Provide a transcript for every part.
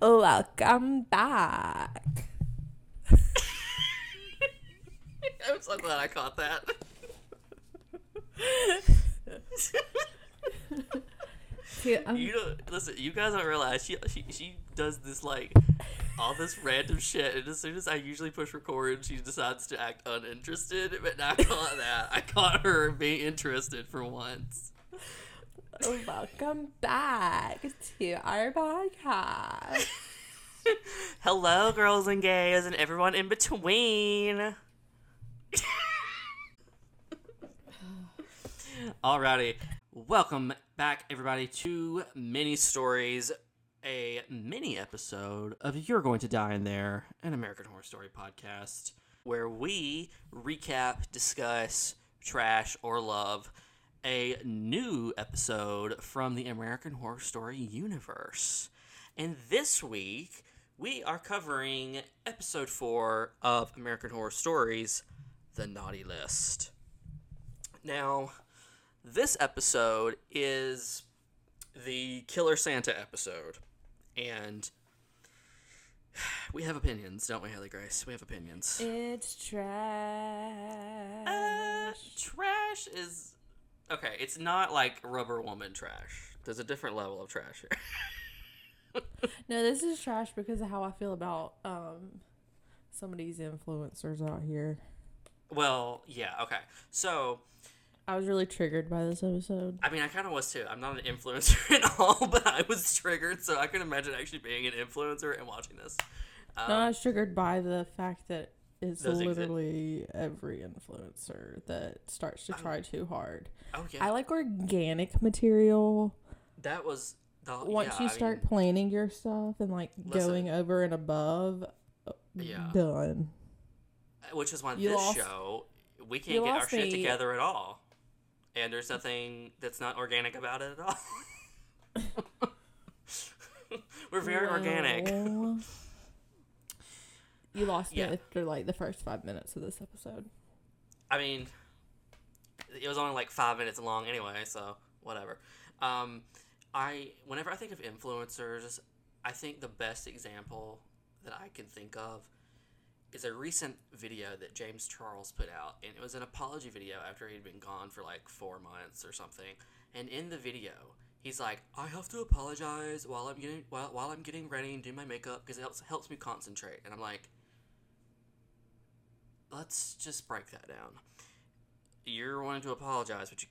Welcome back. I'm so glad I caught that. Um, You don't listen. You guys don't realize she she she does this like all this random shit, and as soon as I usually push record, she decides to act uninterested. But not caught that. I caught her being interested for once. Welcome back to our podcast. Hello, girls and gays, and everyone in between. Alrighty, welcome back, everybody, to Mini Stories, a mini episode of You're Going to Die in There, an American Horror Story podcast, where we recap, discuss, trash, or love a new episode from the American Horror Story universe. And this week, we are covering episode four of American Horror Stories, The Naughty List. Now, this episode is the Killer Santa episode. And we have opinions, don't we, Haley Grace? We have opinions. It's trash. Uh, trash is. Okay, it's not like Rubber Woman trash. There's a different level of trash here. no, this is trash because of how I feel about um some of these influencers out here. well, yeah, okay. So, I was really triggered by this episode. I mean, I kind of was too. I'm not an influencer at all, but I was triggered, so I can imagine actually being an influencer and watching this. Um, no, I was triggered by the fact that it's Those exist. literally every influencer that starts to try too hard. oh yeah, I like organic material. that was the Once yeah, you I start mean, planning your stuff and like Listen. going over and above, uh, Yeah. done. which is why you this lost- show we can't get our shit me. together at all, and there's nothing that's not organic about it at all. We're very organic. You lost Yeah. me after like the first five minutes of this episode. I mean, it was only like five minutes long anyway, so whatever. Um, I whenever I think of influencers, I think the best example that I can think of is a recent video that James Charles put out, and it was an apology video after he'd been gone for like four months or something. And in the video, he's like, "I have to apologize while I'm getting while, while I'm getting ready and do my makeup because it helps helps me concentrate." And I'm like, let's just break that down. You're wanting to apologize, but you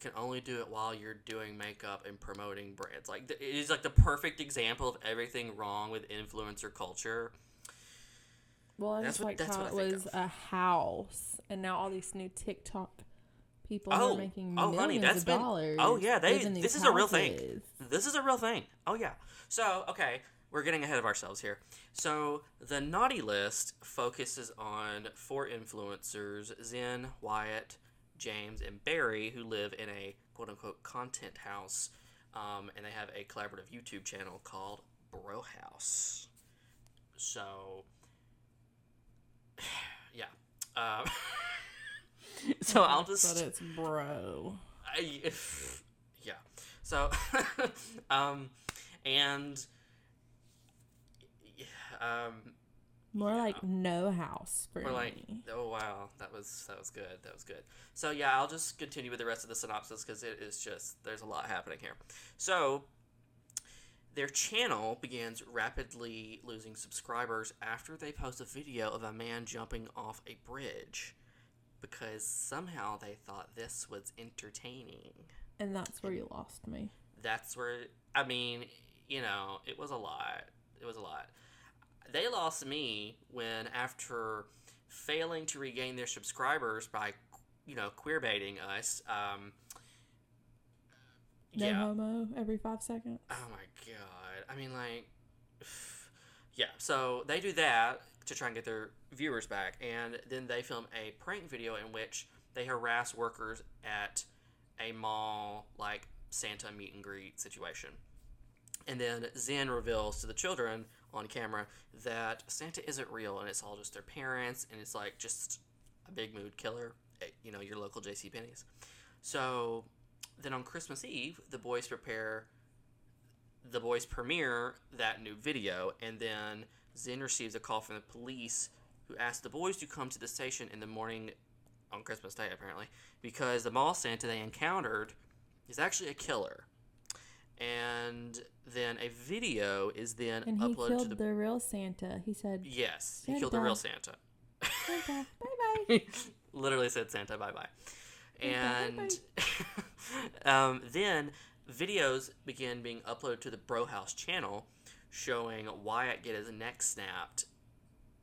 can only do it while you're doing makeup and promoting brands. Like it is like the perfect example of everything wrong with influencer culture. Well, I That's just what- liked that's how it was of. a house, and now all these new TikTok people Oh, are making oh, millions honey, that's of been- oh, dollars. oh, yeah, they- live in these this is a real thing. This is a real thing. Oh yeah. So okay, we're getting ahead of ourselves here. So the naughty list focuses on four influencers: Zen, Wyatt, James, and Barry, who live in a quote unquote content house, um, and they have a collaborative YouTube channel called Bro House. So yeah. Um, so I'll just But it's bro. I, yeah. So, um, and um, More like no house for we're like, me. oh wow, that was that was good, that was good. So yeah, I'll just continue with the rest of the synopsis because it is just there's a lot happening here. So. Their channel begins rapidly losing subscribers after they post a video of a man jumping off a bridge because somehow they thought this was entertaining. And that's where you lost me. that's where I mean, you know, it was a lot. It was a lot. They lost me when after failing to regain their subscribers by, you know, queer baiting us. Um, No yeah. homo every five seconds. Oh my god. I mean, like, yeah. So they do that to try and get their viewers back, and then they film a prank video in which they harass workers at a mall, like Santa meet and greet situation. And then Zen reveals to the children on camera that Santa isn't real and it's all just their parents and it's like just a big mood killer at, you know, your local J.C. Penney's. So then on Christmas Eve, the boys prepare the boys premiere that new video, and then Zen receives a call from the police who asked the boys to come to the station in the morning on Christmas Day, apparently, because the mall Santa they encountered is actually a killer. And then a video is then And he uploaded killed to the. the real Santa. He said, yes, he killed the real Santa. Santa, bye bye. literally said Santa bye bye. And um, then videos began being uploaded to the Bro House channel showing Wyatt get his neck snapped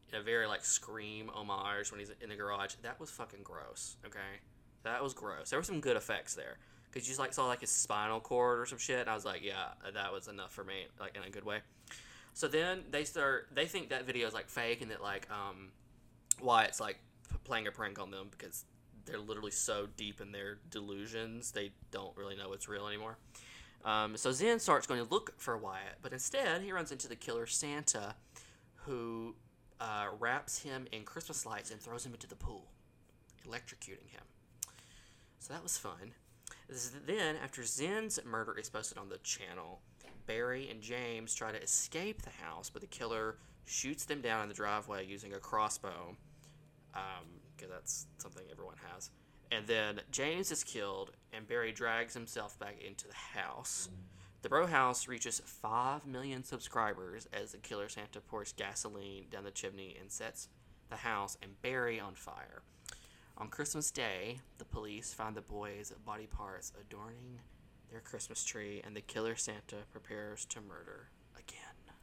in a very like scream homage when he's in the garage. That was fucking gross, okay? That was gross. There were some good effects there. Cause you just like saw like his spinal cord or some shit, and I was like, yeah, that was enough for me, like in a good way. So then they start. They think that video is like fake, and that like um, Wyatt's like p- playing a prank on them because they're literally so deep in their delusions they don't really know what's real anymore. Um, so Zen starts going to look for Wyatt, but instead he runs into the killer Santa, who uh, wraps him in Christmas lights and throws him into the pool, electrocuting him. So that was fun. Then, after Zen's murder is posted on the channel, Barry and James try to escape the house, but the killer shoots them down in the driveway using a crossbow, um, because that's something everyone has. And then James is killed, and Barry drags himself back into the house. The Bro House reaches 5 million subscribers as the killer Santa pours gasoline down the chimney and sets the house and Barry on fire. On Christmas Day, the police find the boys' body parts adorning their Christmas tree, and the killer Santa prepares to murder again.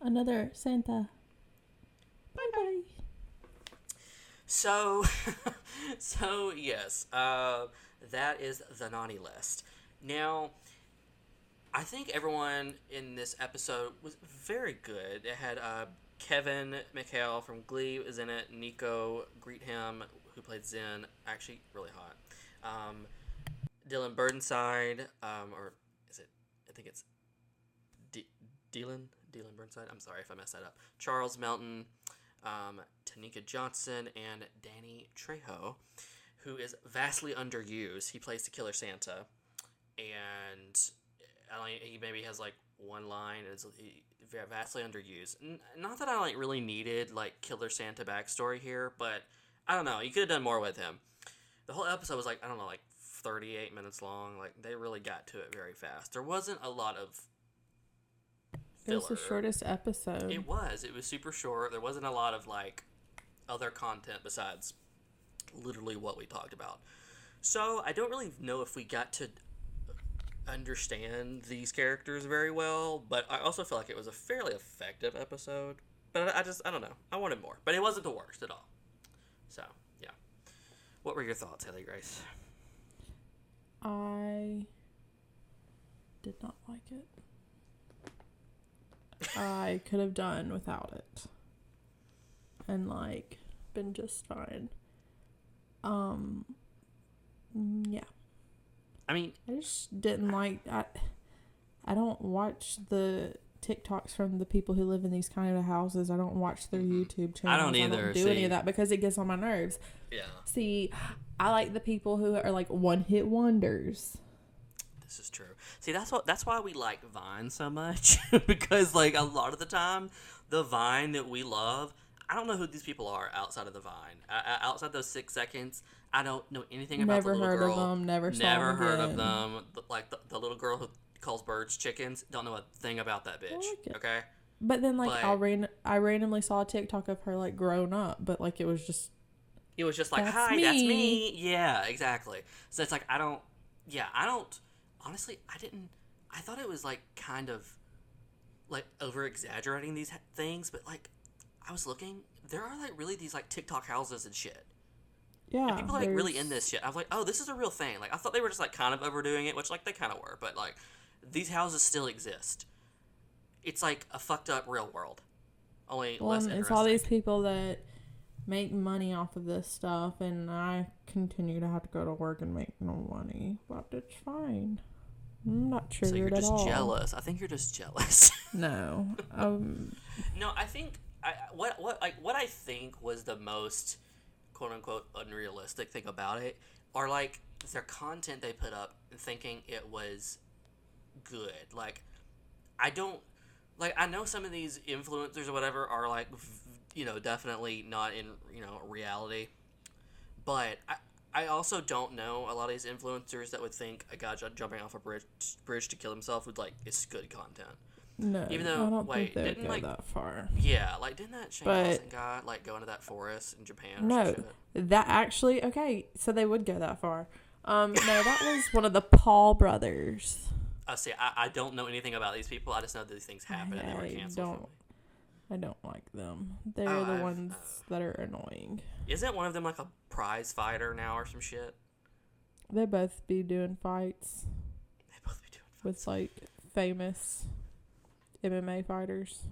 Another Santa. Bye bye. So, so yes, uh, that is the naughty list. Now, I think everyone in this episode was very good. It had uh, Kevin McHale from Glee was in it. Nico Greetham, who played Zen, actually really hot. Um, Dylan Burnside, um, or is it? I think it's D- Dylan. Dylan Burnside. I'm sorry if I messed that up. Charles Melton, um, Tanika Johnson, and Danny Trejo, who is vastly underused. He plays the Killer Santa, and I he maybe has like one line. And is vastly underused. Not that I like really needed like Killer Santa backstory here, but I don't know. You could have done more with him. The whole episode was like I don't know, like 38 minutes long. Like they really got to it very fast. There wasn't a lot of. Filler. It was the shortest episode. It was. It was super short. There wasn't a lot of like other content besides literally what we talked about. So I don't really know if we got to understand these characters very well, but I also feel like it was a fairly effective episode. But I, I just I don't know. I wanted more, but it wasn't the worst at all. So yeah. What were your thoughts, Haley Grace? I did not like it. I could have done without it. And like been just fine. Um yeah. I mean, I just didn't like I I don't watch the TikToks from the people who live in these kind of houses. I don't watch their Mhm. YouTube channels. I don't I either, don't do any of that because it gets on my nerves. yeah. See, I like the people who are like one hit wonders. This is true. See, that's what that's why we like Vine so much because like a lot of the time, the Vine that we love, I don't know who these people are outside of the Vine. Uh, outside those six seconds, I don't know anything about Never the little girl. Never heard of them. Never Never heard of them. The- like the, the little girl who calls birds chickens. Don't know a thing about that bitch. like. Okay. But then like But- I ran I randomly saw a TikTok of her like grown up, but like it was just It was just like, That's hi, that's me." me. Yeah, exactly. So it's like, I don't, yeah, I don't, honestly, I didn't, I thought it was like kind of like over exaggerating these ha- things, but like, I was looking, there are like really these like TikTok houses and shit. yeah. And people are like really in this shit. I was like, oh, this is a real thing. Like, I thought they were just like kind of overdoing it, which like they kind of were, but like, these houses still exist. It's like a fucked up real world. Only Well, less it's all these people that make money off of this stuff, and I continue to have to go to work and make no money, but it's fine. I'm not so you're at just all. jealous. I think you're just jealous. No, um, No, I think I what what like what I think was the most quote unquote unrealistic thing about it are like their content they put up and thinking it was good. Like I don't like. I know some of these influencers or whatever are like, you know, definitely not in you know reality, but I. I also don't know a lot of these influencers that would think a guy jumping off a bridge bridge to kill himself would like is good content. No, Even though- wait, didn't, go like- that far. Yeah, like didn't that Shane But- Dawson guy like go into that forest in Japan? Or No, shit? that actually okay. So they would go that far. Um, no, that was one of the Paul brothers. See, I, I don't know anything about these people. I just know that these things happen and they were I canceled. don't- I don't like them. They're Oh, the I've- ones uh, that are annoying. Isn't one of them like a prize fighter now or some shit? They both be doing fights They both be doing. Fights. with like famous MMA fighters.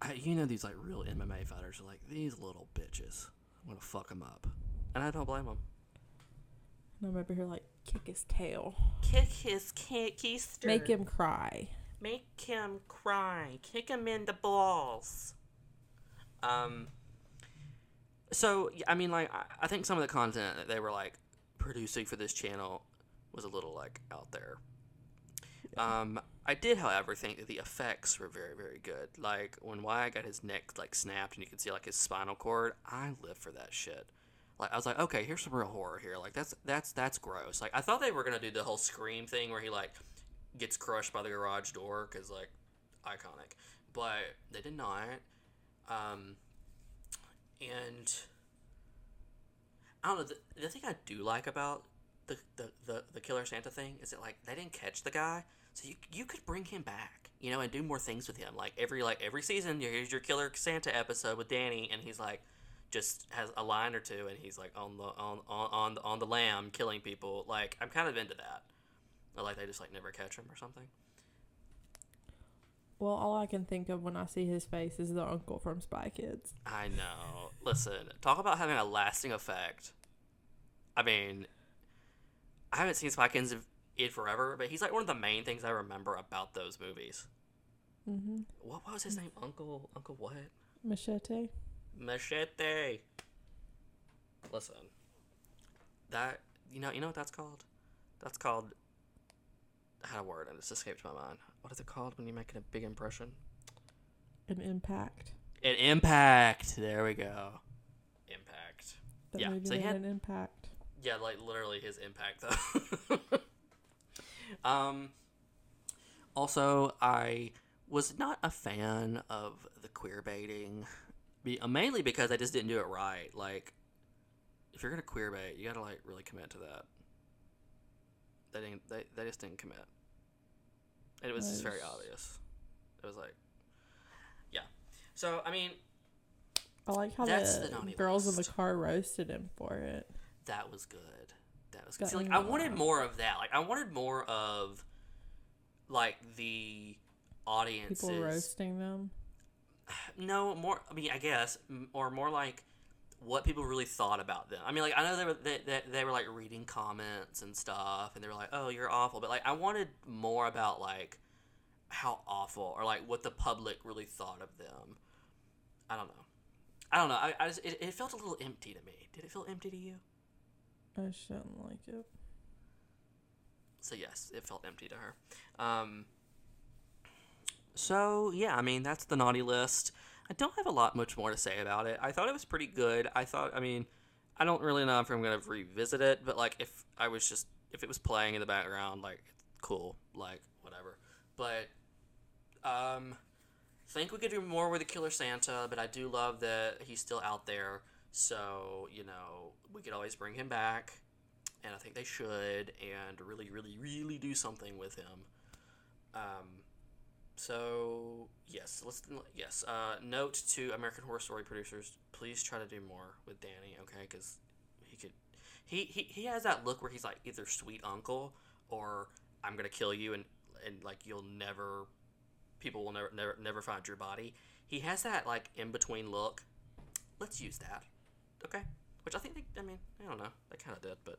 I, you know, these like real MMA fighters are like these little bitches. I'm gonna fuck them up, and I don't blame them. And I'm over here like kick his tail, Kick his keister. make him cry. make him cry. Kick him in the balls. Um. So I mean, like, I, I think some of the content that they were like producing for this channel was a little like out there. Um, I did, however, think that the effects were very, very good. Like when Wyatt got his neck like snapped and you could see like his spinal cord. I live for that shit. Like I was like, okay, here's some real horror here. Like that's that's that's gross. Like I thought they were gonna do the whole scream thing where he like gets crushed by the garage door because like iconic, but they did not. Um, and I don't know. The, the thing I do like about the, the, the, the Killer Santa thing is that like they didn't catch the guy, so you you could bring him back, you know, and do more things with him. Like every like every season, here's your Killer Santa episode with Danny, and he's like just has a line or two, and he's like on the on on on the, on the lam killing people. Like I'm kind of into that. Or, like they just like never catch him or something. Well, all I can think of when I see his face is the uncle from Spy Kids. I know. Listen, talk about having a lasting effect. I mean, I haven't seen Spy Kids in forever, but he's like one of the main things I remember about those movies. Mm-hmm. What, what was his name? Uncle Uncle what? Machete. Machete. Listen, that you know you know what that's called? That's called. I had a word and it's escaped my mind. What is it called when you're making a big impression? An impact. An impact. There we go. Impact. That Yeah, so he had- an impact. Yeah, like literally his impact though. um also I was not a fan of the queer baiting. Be, uh, mainly because I just didn't do it right. Like if you're gonna queer bait, you gotta like really commit to that. They didn't they, they just didn't commit. And it was just very obvious. It was like Yeah. So I mean I like how That's the, the girls in the car roasted him for it. that was good. That was good. That See, like I wanted more of that. Like I wanted more of like the audiences. People roasting them. No, more. I mean, I guess, or more like what people really thought about them. I mean, like I know they were they, they, they were like reading comments and stuff, and they were like, "Oh, you're awful," but like I wanted more about like how awful or like what the public really thought of them. I don't know. I don't know. I, I just, it, it felt a little empty to me. Did it feel empty to you? I shouldn't like it. So yes, it felt empty to her. Um, so yeah, I mean that's the naughty list. I don't have a lot much more to say about it. I thought it was pretty good. I thought, I mean, I don't really know if I'm gonna revisit it, but like if I was just if it was playing in the background, like cool, like whatever. But um, think we could do more with the Killer Santa, but I do love that he's still out there. So you know we could always bring him back and I think they should, and really, really, really do something with him. Um, so yes, let's yes. Uh, note to American Horror Story producers: please try to do more with Danny, okay? Because he could, he, he he has that look where he's like either sweet uncle or I'm gonna kill you and and like you'll never, people will never never never find your body. He has that like in between look. Let's use that, okay? Which I think they, I mean, I don't know, they kind of did, but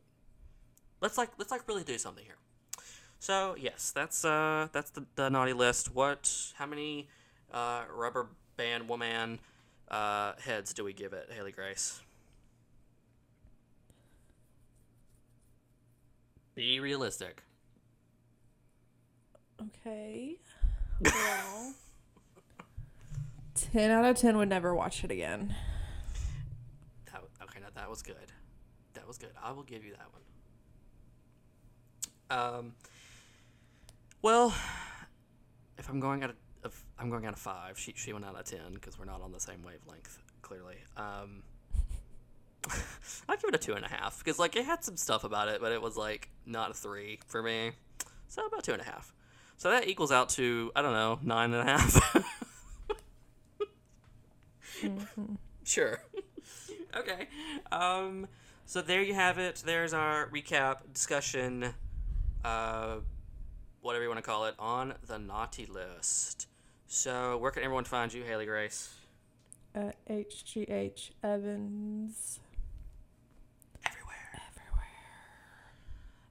let's like let's like really do something here. So yes, that's uh that's the, the naughty list. What? How many uh, rubber band woman uh, heads do we give it, Haley Grace? Be realistic. Okay. Well, 10 out of 10 would never watch it again. That, okay, now that was good. That was good. I will give you that one. Um. Well, if I'm going out of, of I'm going out of five. She she went out of ten because we're not on the same wavelength. Clearly. Um. I'd give it a two and a half because like it had some stuff about it, but it was like not a three for me. So about two and a half. So that equals out to I don't know nine and a half. Sure. okay. Um, so there you have it. There's our recap discussion, uh, whatever you want to call it, on the naughty list. So where can everyone find you, Haley Grace? Uh, HGH Evans. Everywhere. Everywhere.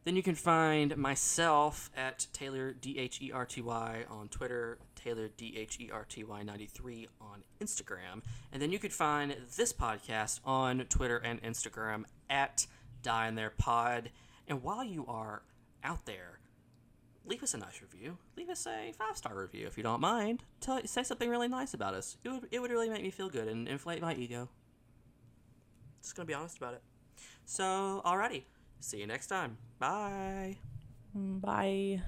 Then you can find myself at Taylor D H E R T Y on Twitter, Taylor D H E R T Y 93 on Instagram. And then you could find this podcast on Twitter and Instagram at Die in There Pod. And while you are out there, leave us a nice review. Leave us a five star review if you don't mind. Tell, say something really nice about us. It would, it would really make me feel good and inflate my ego. Just gonna be honest about it. So, alrighty. See you next time. Bye. Mm, bye.